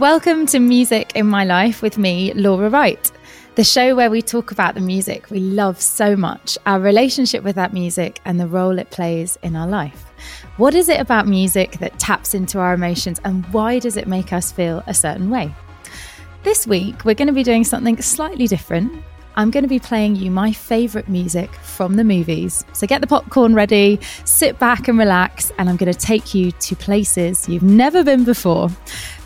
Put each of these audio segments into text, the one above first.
Welcome to Music in My Life with me, Laura Wright, the show where we talk about the music we love so much, our relationship with that music, and the role it plays in our life. What is it about music that taps into our emotions, and why does it make us feel a certain way? This week, we're going to be doing something slightly different. I'm going to be playing you my favourite music from the movies. So get the popcorn ready, sit back and relax, and I'm going to take you to places you've never been before.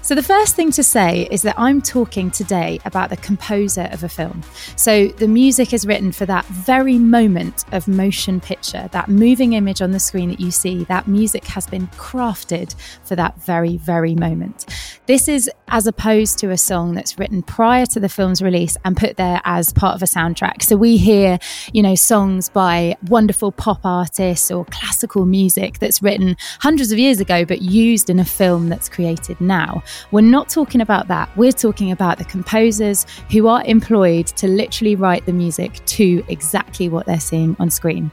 So, the first thing to say is that I'm talking today about the composer of a film. So, the music is written for that very moment of motion picture, that moving image on the screen that you see. That music has been crafted for that very, very moment. This is as opposed to a song that's written prior to the film's release and put there as part of a soundtrack. So, we hear, you know, songs by wonderful pop artists or classical music that's written hundreds of years ago but used in a film that's created now. We're not talking about that. We're talking about the composers who are employed to literally write the music to exactly what they're seeing on screen.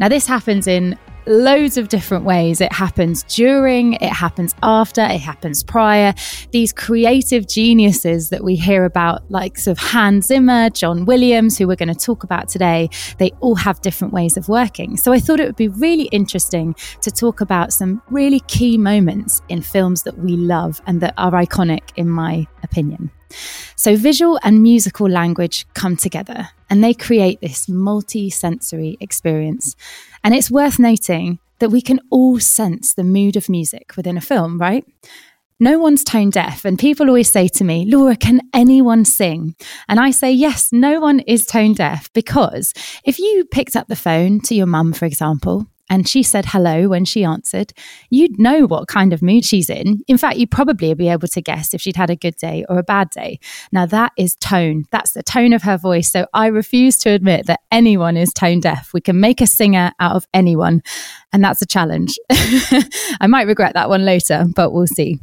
Now, this happens in loads of different ways. It happens during, it happens after, it happens prior. These creative geniuses that we hear about, like sort of Hans Zimmer, John Williams, who we're going to talk about today, they all have different ways of working. So I thought it would be really interesting to talk about some really key moments in films that we love and that are iconic, in my opinion. So, visual and musical language come together and they create this multi sensory experience. And it's worth noting that we can all sense the mood of music within a film, right? No one's tone deaf. And people always say to me, Laura, can anyone sing? And I say, yes, no one is tone deaf because if you picked up the phone to your mum, for example, and she said hello when she answered, you'd know what kind of mood she's in. In fact, you'd probably be able to guess if she'd had a good day or a bad day. Now, that is tone. That's the tone of her voice. So I refuse to admit that anyone is tone deaf. We can make a singer out of anyone. And that's a challenge. I might regret that one later, but we'll see.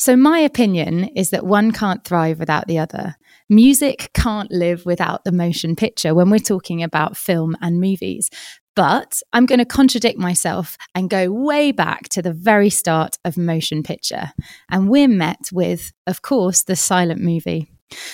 So, my opinion is that one can't thrive without the other. Music can't live without the motion picture when we're talking about film and movies. But I'm going to contradict myself and go way back to the very start of motion picture. And we're met with, of course, the silent movie.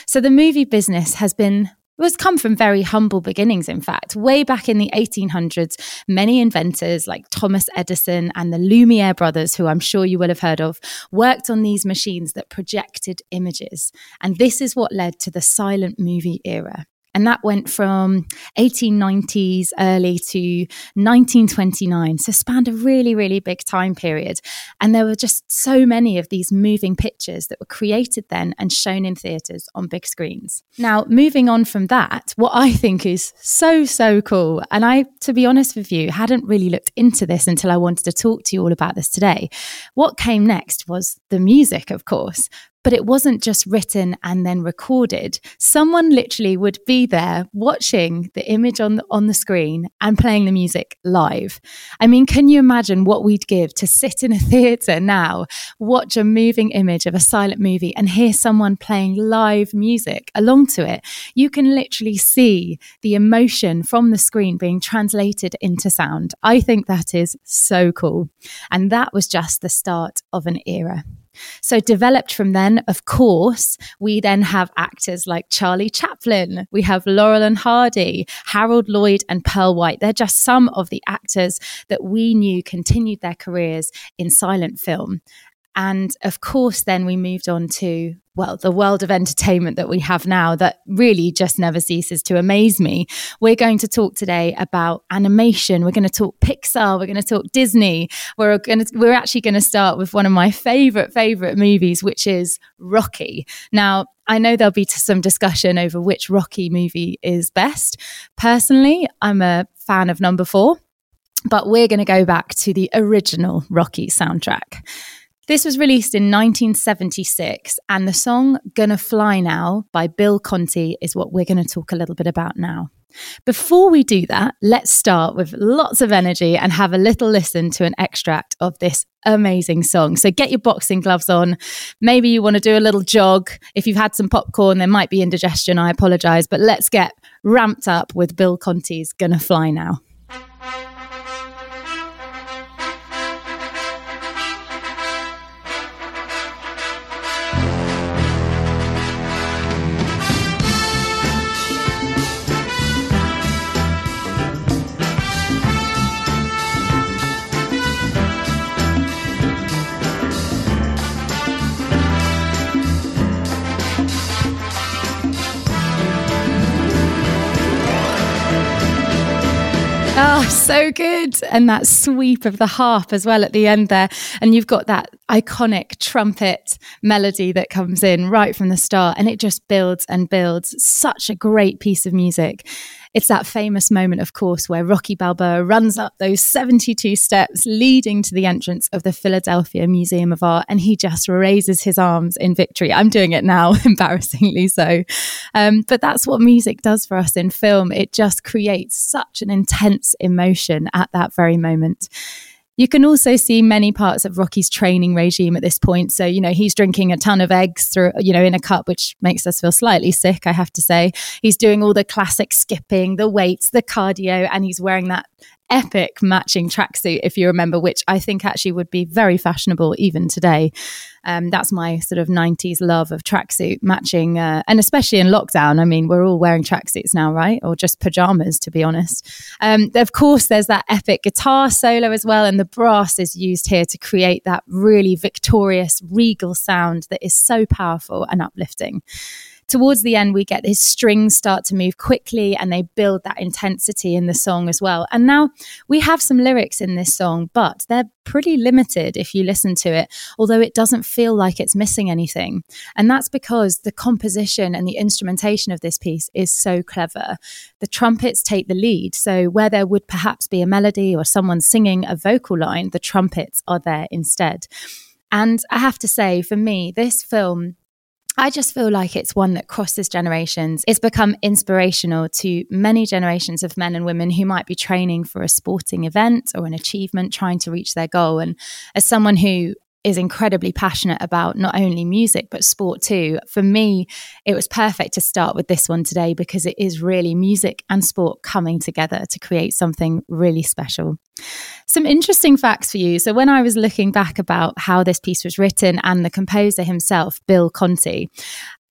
So the movie business has been was come from very humble beginnings, in fact. Way back in the 1800s, many inventors like Thomas Edison and the Lumiere brothers, who I'm sure you will have heard of, worked on these machines that projected images. And this is what led to the silent movie era. And that went from 1890s early to 1929. So spanned a really, really big time period. And there were just so many of these moving pictures that were created then and shown in theatres on big screens. Now, moving on from that, what I think is so, so cool, and I, to be honest with you, hadn't really looked into this until I wanted to talk to you all about this today. What came next was the music, of course, but it wasn't just written and then recorded. Someone literally would be there watching the image on the, on the screen and playing the music live. I mean, can you imagine what we'd give to sit in a theatre now, watch a moving image of a silent movie and hear someone playing live music along to it? You can literally see the emotion from the screen being translated into sound. I think that is so cool. And that was just the start of an era. So, developed from then, of course, we then have actors like Charlie Chaplin, we have Laurel and Hardy, Harold Lloyd, and Pearl White. They're just some of the actors that we knew continued their careers in silent film. And of course, then we moved on to, well, the world of entertainment that we have now that really just never ceases to amaze me. We're going to talk today about animation. We're going to talk Pixar. We're going to talk Disney. We're going to, we're actually going to start with one of my favorite, favorite movies, which is Rocky. Now, I know there'll be some discussion over which Rocky movie is best. Personally, I'm a fan of number four, but we're going to go back to the original Rocky soundtrack. This was released in 1976, and the song Gonna Fly Now by Bill Conti is what we're going to talk a little bit about now. Before we do that, let's start with lots of energy and have a little listen to an extract of this amazing song. So get your boxing gloves on. Maybe you want to do a little jog. If you've had some popcorn, there might be indigestion. I apologize, but let's get ramped up with Bill Conti's Gonna Fly Now. Oh, so good. And that sweep of the harp as well at the end there. And you've got that iconic trumpet melody that comes in right from the start and it just builds and builds. Such a great piece of music. It's that famous moment, of course, where Rocky Balboa runs up those 72 steps leading to the entrance of the Philadelphia Museum of Art and he just raises his arms in victory. I'm doing it now, embarrassingly so. Um, but that's what music does for us in film. It just creates such an intense emotion at that very moment. You can also see many parts of Rocky's training regime at this point. So, you know, he's drinking a ton of eggs through, you know, in a cup, which makes us feel slightly sick, I have to say. He's doing all the classic skipping, the weights, the cardio, and he's wearing that epic matching tracksuit, if you remember, which I think actually would be very fashionable even today. Um, that's my sort of 90s love of tracksuit matching, uh, and especially in lockdown. I mean, we're all wearing tracksuits now, right? Or just pajamas, to be honest. Um, of course, there's that epic guitar solo as well, and the brass is used here to create that really victorious, regal sound that is so powerful and uplifting towards the end, we get his strings start to move quickly and they build that intensity in the song as well. And now we have some lyrics in this song, but they're pretty limited if you listen to it, although it doesn't feel like it's missing anything. And that's because the composition and the instrumentation of this piece is so clever. The trumpets take the lead. So where there would perhaps be a melody or someone singing a vocal line, the trumpets are there instead. And I have to say, for me, this film I just feel like it's one that crosses generations. It's become inspirational to many generations of men and women who might be training for a sporting event or an achievement, trying to reach their goal. And as someone who is incredibly passionate about not only music but sport too. For me, it was perfect to start with this one today because it is really music and sport coming together to create something really special. Some interesting facts for you. So, when I was looking back about how this piece was written and the composer himself, Bill Conti,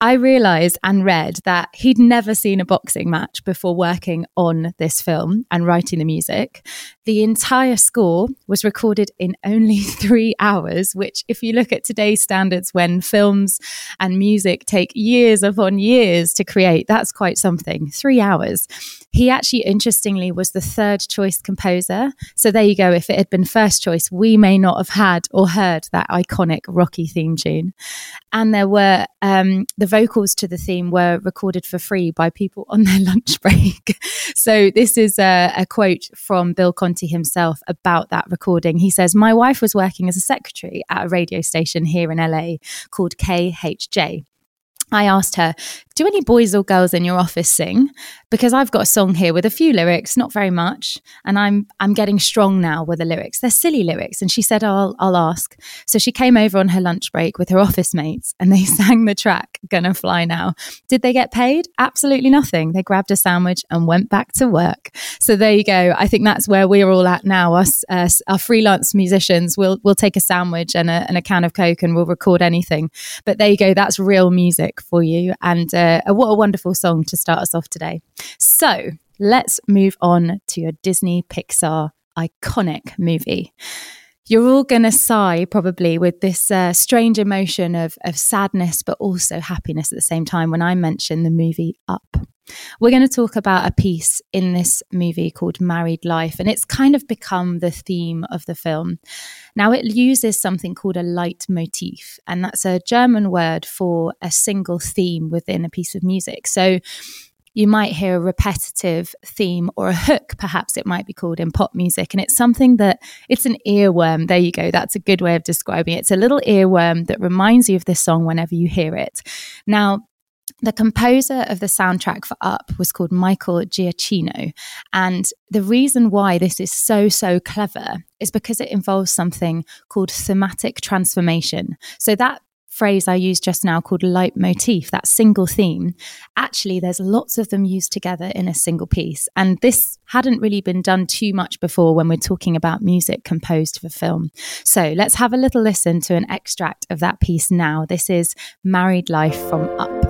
I realized and read that he'd never seen a boxing match before working on this film and writing the music. The entire score was recorded in only three hours, which, if you look at today's standards, when films and music take years upon years to create, that's quite something. Three hours. He actually, interestingly, was the third choice composer. So there you go. If it had been first choice, we may not have had or heard that iconic Rocky theme tune. And there were um, the vocals to the theme were recorded for free by people on their lunch break. so this is a, a quote from Bill Conti himself about that recording. He says, "My wife was working as a secretary at a radio station here in LA called KHJ." I asked her, do any boys or girls in your office sing? Because I've got a song here with a few lyrics, not very much, and I'm I'm getting strong now with the lyrics. They're silly lyrics. And she said, I'll I'll ask. So she came over on her lunch break with her office mates and they sang the track Gonna Fly Now. Did they get paid? Absolutely nothing. They grabbed a sandwich and went back to work. So there you go. I think that's where we're all at now. Us, uh, our freelance musicians, we'll we'll take a sandwich and a, and a can of Coke and we'll record anything. But there you go. That's real music for you. And uh, what a wonderful song to start us off today. So let's move on to your Disney Pixar iconic movie. You're all going to sigh probably with this uh, strange emotion of, of sadness, but also happiness at the same time when I mention the movie Up. We're going to talk about a piece in this movie called Married Life, and it's kind of become the theme of the film. Now, it uses something called a leitmotif, and that's a German word for a single theme within a piece of music. So, you might hear a repetitive theme or a hook, perhaps it might be called in pop music. And it's something that it's an earworm. There you go. That's a good way of describing it. It's a little earworm that reminds you of this song whenever you hear it. Now, the composer of the soundtrack for Up was called Michael Giacchino. And the reason why this is so, so clever is because it involves something called thematic transformation. So that phrase I used just now called leitmotif, that single theme, actually, there's lots of them used together in a single piece. And this hadn't really been done too much before when we're talking about music composed for film. So let's have a little listen to an extract of that piece now. This is Married Life from Up.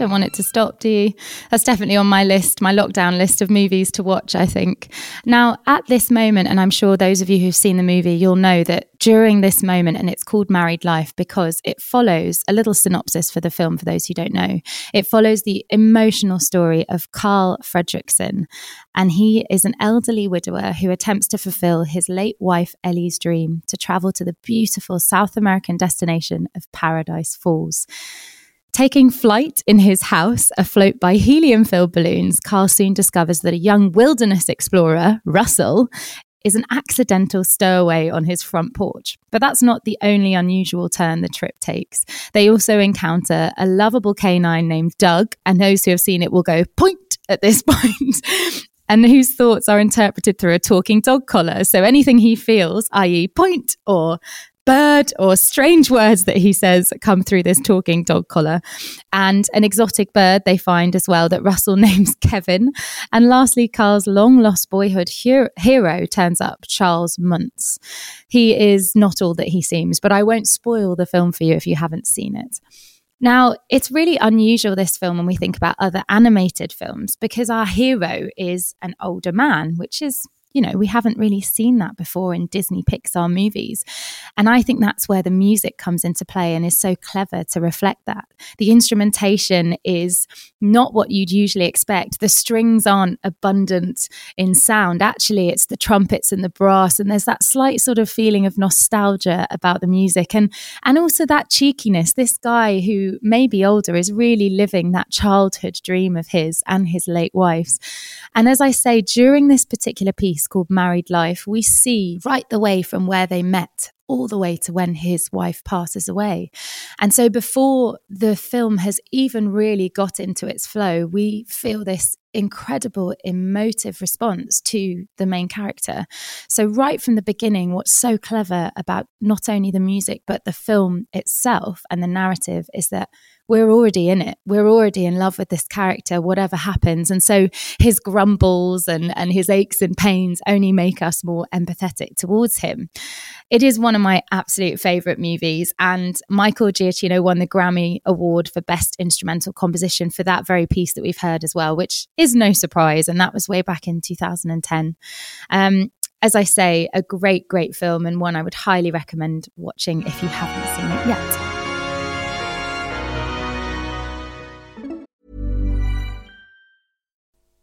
Don't want it to stop, do you? That's definitely on my list, my lockdown list of movies to watch, I think. Now, at this moment, and I'm sure those of you who've seen the movie, you'll know that during this moment, and it's called Married Life because it follows a little synopsis for the film for those who don't know. It follows the emotional story of Carl Fredricksen, and he is an elderly widower who attempts to fulfill his late wife Ellie's dream to travel to the beautiful South American destination of Paradise Falls. Taking flight in his house afloat by helium filled balloons, Carl soon discovers that a young wilderness explorer, Russell, is an accidental stowaway on his front porch. But that's not the only unusual turn the trip takes. They also encounter a lovable canine named Doug, and those who have seen it will go point at this point. and whose thoughts are interpreted through a talking dog collar. So anything he feels, i.e., point or bird or strange words that he says come through this talking dog collar. And an exotic bird they find as well that Russell names Kevin. And lastly, Carl's long lost boyhood hero turns up, Charles Muntz. He is not all that he seems, but I won't spoil the film for you if you haven't seen it. Now, it's really unusual, this film, when we think about other animated films, because our hero is an older man, which is you know, we haven't really seen that before in Disney Pixar movies. And I think that's where the music comes into play and is so clever to reflect that. The instrumentation is not what you'd usually expect. The strings aren't abundant in sound. Actually, it's the trumpets and the brass. And there's that slight sort of feeling of nostalgia about the music and, and also that cheekiness. This guy who may be older is really living that childhood dream of his and his late wife's. And as I say, during this particular piece, piece called Married Life, we see right the way from where they met all the way to when his wife passes away. And so before the film has even really got into its flow, we feel this incredible emotive response to the main character. So, right from the beginning, what's so clever about not only the music, but the film itself and the narrative is that we're already in it. We're already in love with this character, whatever happens. And so his grumbles and, and his aches and pains only make us more empathetic towards him. It is one of my absolute favorite movies. And Michael Giacchino won the Grammy Award for Best Instrumental Composition for that very piece that we've heard as well, which is no surprise. And that was way back in 2010. Um, as I say, a great, great film and one I would highly recommend watching if you haven't seen it yet.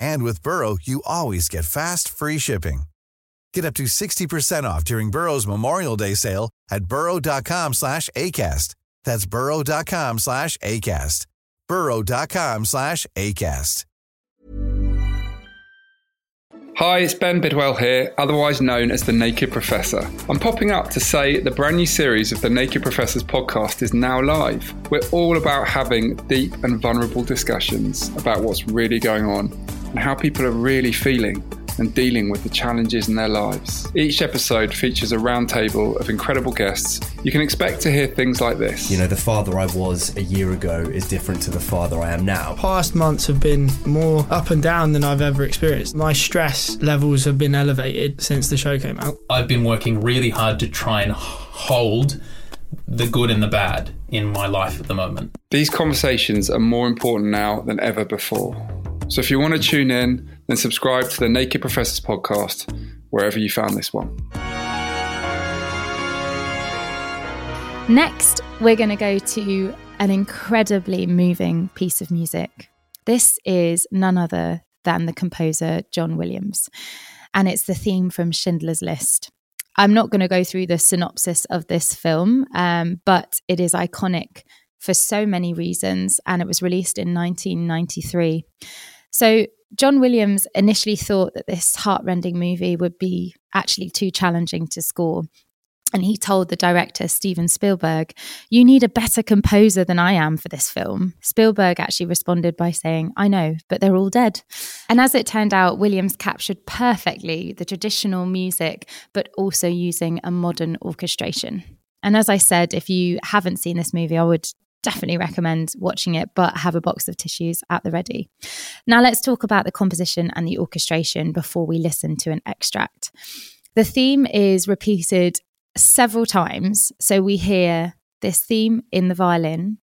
And with Burrow, you always get fast, free shipping. Get up to 60% off during Burrow's Memorial Day sale at burrow.com slash ACAST. That's burrow.com slash ACAST. burrow.com slash ACAST. Hi, it's Ben Bidwell here, otherwise known as the Naked Professor. I'm popping up to say the brand new series of the Naked Professors podcast is now live. We're all about having deep and vulnerable discussions about what's really going on and how people are really feeling and dealing with the challenges in their lives. Each episode features a roundtable of incredible guests. You can expect to hear things like this. You know, the father I was a year ago is different to the father I am now. Past months have been more up and down than I've ever experienced. My stress levels have been elevated since the show came out. I've been working really hard to try and hold the good and the bad in my life at the moment. These conversations are more important now than ever before. So if you want to tune in, then subscribe to the Naked Professors podcast wherever you found this one. Next, we're going to go to an incredibly moving piece of music. This is none other than the composer John Williams, and it's the theme from Schindler's List. I'm not going to go through the synopsis of this film, um, but it is iconic for so many reasons, and it was released in 1993. So, John Williams initially thought that this heartrending movie would be actually too challenging to score. And he told the director, Steven Spielberg, You need a better composer than I am for this film. Spielberg actually responded by saying, I know, but they're all dead. And as it turned out, Williams captured perfectly the traditional music, but also using a modern orchestration. And as I said, if you haven't seen this movie, I would definitely recommend watching it, but have a box of tissues at the ready. Now, let's talk about the composition and the orchestration before we listen to an extract. The theme is repeated several times. So we hear this theme in the violin,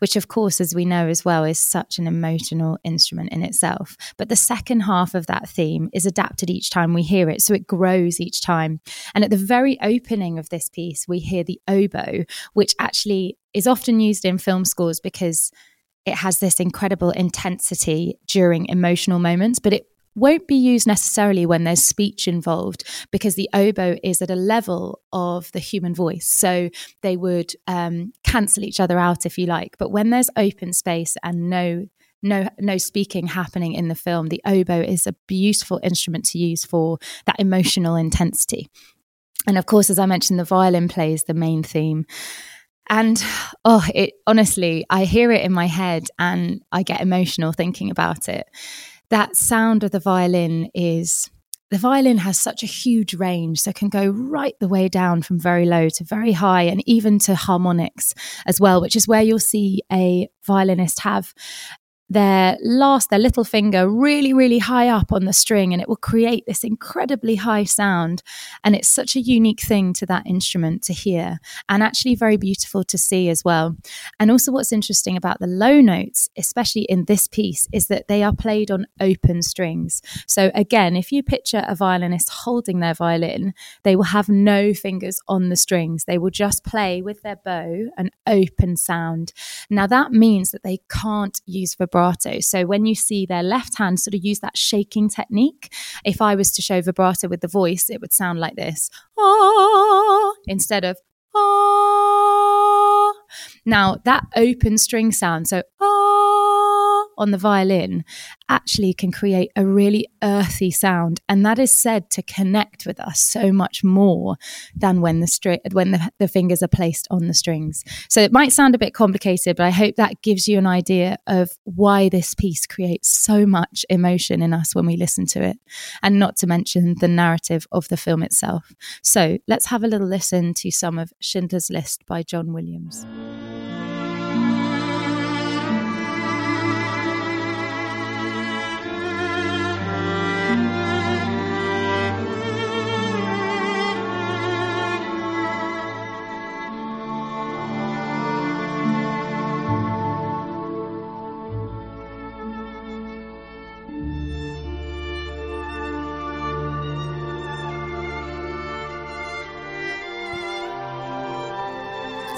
which, of course, as we know as well, is such an emotional instrument in itself. But the second half of that theme is adapted each time we hear it. So it grows each time. And at the very opening of this piece, we hear the oboe, which actually is often used in film scores because it has this incredible intensity during emotional moments, but it won't be used necessarily when there's speech involved because the oboe is at a level of the human voice. So they would um, cancel each other out, if you like. But when there's open space and no no no speaking happening in the film, the oboe is a beautiful instrument to use for that emotional intensity. And of course, as I mentioned, the violin plays the main theme. And oh, it honestly, I hear it in my head and I get emotional thinking about it. That sound of the violin is the violin has such a huge range, so it can go right the way down from very low to very high and even to harmonics as well, which is where you'll see a violinist have their last, their little finger really, really high up on the string, and it will create this incredibly high sound. And it's such a unique thing to that instrument to hear, and actually very beautiful to see as well. And also, what's interesting about the low notes, especially in this piece, is that they are played on open strings. So, again, if you picture a violinist holding their violin, they will have no fingers on the strings. They will just play with their bow an open sound. Now, that means that they can't use vibrato vibrato. So when you see their left hand sort of use that shaking technique, if I was to show vibrato with the voice, it would sound like this ah, instead of ah. Now that open string sound, so ah on the violin, actually can create a really earthy sound, and that is said to connect with us so much more than when the string when the, the fingers are placed on the strings. So it might sound a bit complicated, but I hope that gives you an idea of why this piece creates so much emotion in us when we listen to it, and not to mention the narrative of the film itself. So let's have a little listen to some of Schindler's List by John Williams.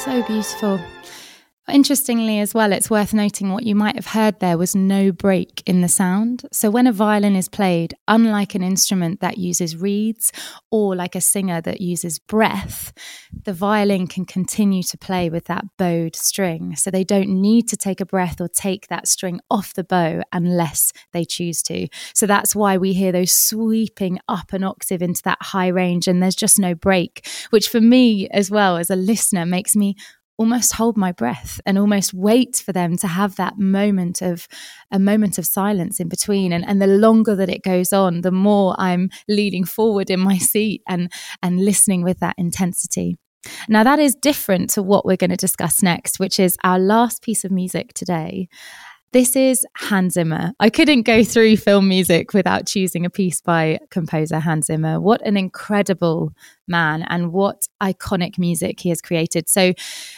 So beautiful. Interestingly, as well, it's worth noting what you might have heard there was no break in the sound. So, when a violin is played, unlike an instrument that uses reeds or like a singer that uses breath, the violin can continue to play with that bowed string. So, they don't need to take a breath or take that string off the bow unless they choose to. So, that's why we hear those sweeping up an octave into that high range, and there's just no break, which for me as well as a listener makes me almost hold my breath and almost wait for them to have that moment of a moment of silence in between. And, and the longer that it goes on the more i'm leaning forward in my seat and and listening with that intensity. Now that is different to what we're going to discuss next which is our last piece of music today this is Hans Zimmer. I couldn't go through film music without choosing a piece by composer Hans Zimmer. What an incredible man and what iconic music he has created. So,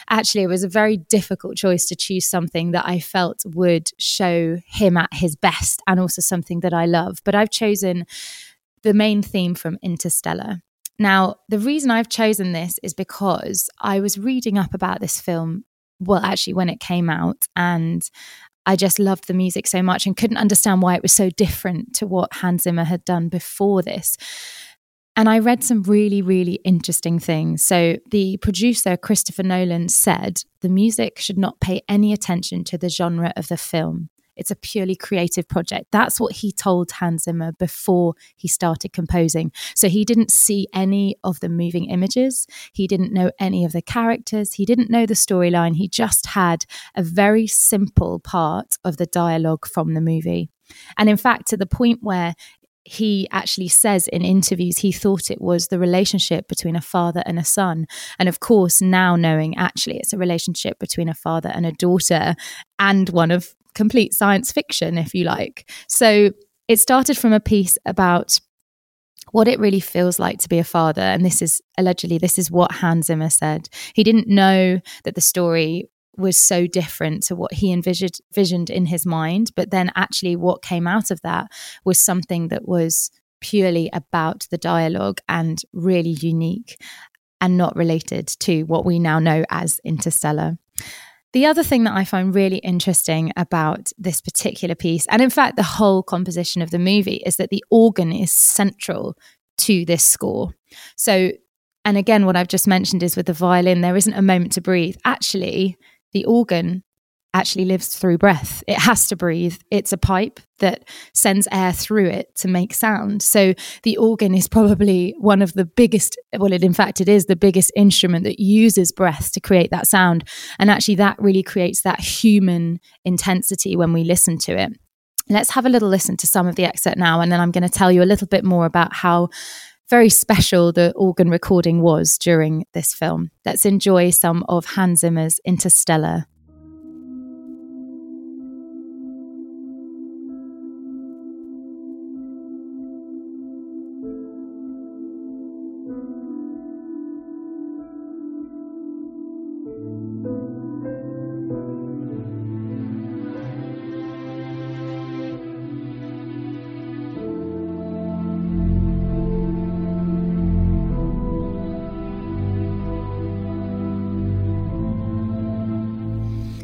actually, it was a very difficult choice to choose something that I felt would show him at his best and also something that I love. But I've chosen the main theme from Interstellar. Now, the reason I've chosen this is because I was reading up about this film well, actually, when it came out, and I just loved the music so much and couldn't understand why it was so different to what Hans Zimmer had done before this. And I read some really, really interesting things. So, the producer, Christopher Nolan, said the music should not pay any attention to the genre of the film. It's a purely creative project. That's what he told Hans Zimmer before he started composing. So he didn't see any of the moving images. He didn't know any of the characters. He didn't know the storyline. He just had a very simple part of the dialogue from the movie. And in fact, to the point where he actually says in interviews he thought it was the relationship between a father and a son. And of course, now knowing actually it's a relationship between a father and a daughter and one of complete science fiction, if you like. So it started from a piece about what it really feels like to be a father. And this is allegedly, this is what Hans Zimmer said. He didn't know that the story was so different to what he envisioned, in his mind. But then actually, what came out of that was something that was purely about the dialogue and really unique and not related to what we now know as Interstellar. The other thing that I find really interesting about this particular piece, and in fact, the whole composition of the movie, is that the organ is central to this score. So, and again, what I've just mentioned is with the violin, there isn't a moment to breathe. Actually, the organ actually lives through breath. It has to breathe. It's a pipe that sends air through it to make sound. So the organ is probably one of the biggest, well, it, in fact, it is the biggest instrument that uses breath to create that sound. And actually, that really creates that human intensity when we listen to it. Let's have a little listen to some of the excerpt now, and then I'm going to tell you a little bit more about how very special the organ recording was during this film. Let's enjoy some of Hans Zimmer's Interstellar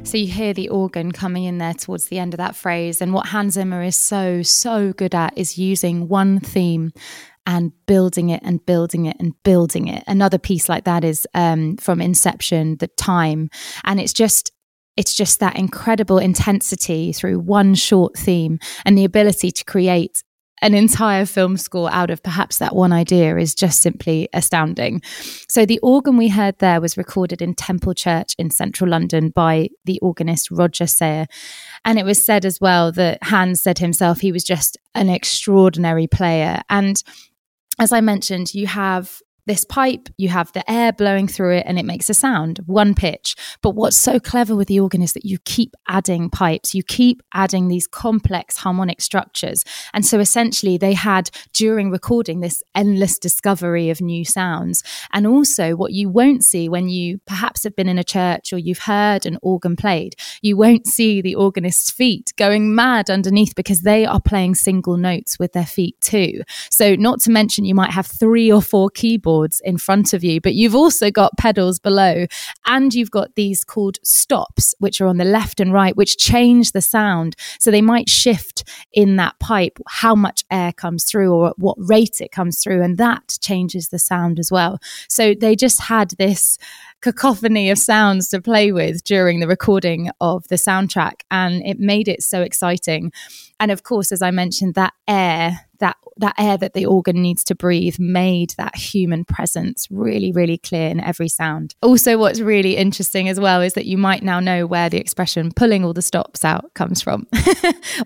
So you hear the organ coming in there towards the end of that phrase. And what Hans Zimmer is so, so good at is using one theme and building it and building it and building it. Another piece like that is um, from Inception, The Time. And it's just it's just that incredible intensity through one short theme and the ability to create an entire film score out of perhaps that one idea is just simply astounding. So, the organ we heard there was recorded in Temple Church in central London by the organist Roger Sayer. And it was said as well that Hans said himself he was just an extraordinary player. And as I mentioned, you have this pipe, you have the air blowing through it and it makes a sound, one pitch. But what's so clever with the organ is that you keep adding pipes, you keep adding these complex harmonic structures. And so essentially, they had during recording this endless discovery of new sounds. And also, what you won't see when you perhaps have been in a church or you've heard an organ played, you won't see the organist's feet going mad underneath because they are playing single notes with their feet too. So, not to mention, you might have three or four keyboards in front of you, but you've also got pedals below and you've got these called stops, which are on the left and right, which change the sound. So they might shift in that pipe how much air comes through or at what rate it comes through. And that changes the sound as well. So they just had this cacophony of sounds to play with during the recording of the soundtrack. And it made it so exciting. And of course, as I mentioned, that air that that air that the organ needs to breathe made that human presence really really clear in every sound. Also what's really interesting as well is that you might now know where the expression pulling all the stops out comes from.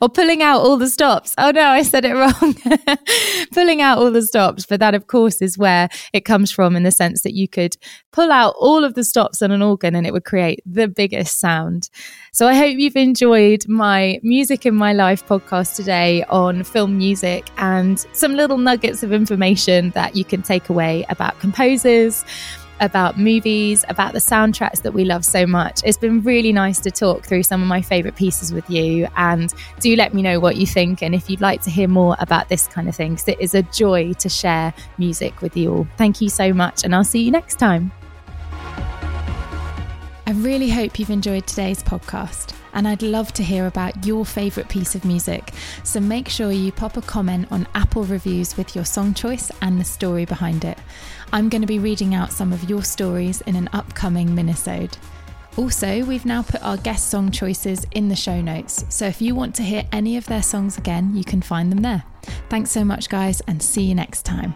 Or pulling out all the stops. Oh no i said it wrong. Pulling out all the stops. But that of course is where it comes from in the sense that you could pull out all of the stops on an organ and it would create the biggest sound. So i hope you've enjoyed my music in my life podcast today on film music and some little nuggets of information that you can take away about composers, about movies, about the soundtracks that we love so much. It's been really nice to talk through some of my favorite pieces with you. And do let me know what you think and if you'd like to hear more about this kind of thing, because it is a joy to share music with you all. Thank you so much, and I'll see you next time. I really hope you've enjoyed today's podcast and I'd love to hear about your favourite piece of music. So make sure you pop a comment on Apple reviews with your song choice and the story behind it. I'm going to be reading out some of your stories in an upcoming minisode. Also, we've now put our guest song choices in the show notes, so if you want to hear any of their songs again, you can find them there. Thanks so much, guys, and see you next time.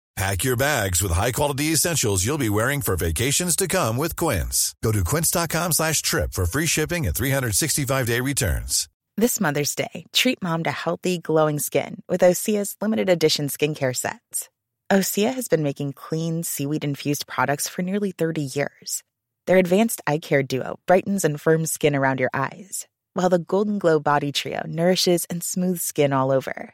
Pack your bags with high-quality essentials you'll be wearing for vacations to come with Quince. Go to quince.com slash trip for free shipping and 365-day returns. This Mother's Day, treat mom to healthy, glowing skin with Osea's limited edition skincare sets. Osea has been making clean, seaweed-infused products for nearly 30 years. Their advanced eye care duo brightens and firms skin around your eyes, while the Golden Glow Body Trio nourishes and smooths skin all over.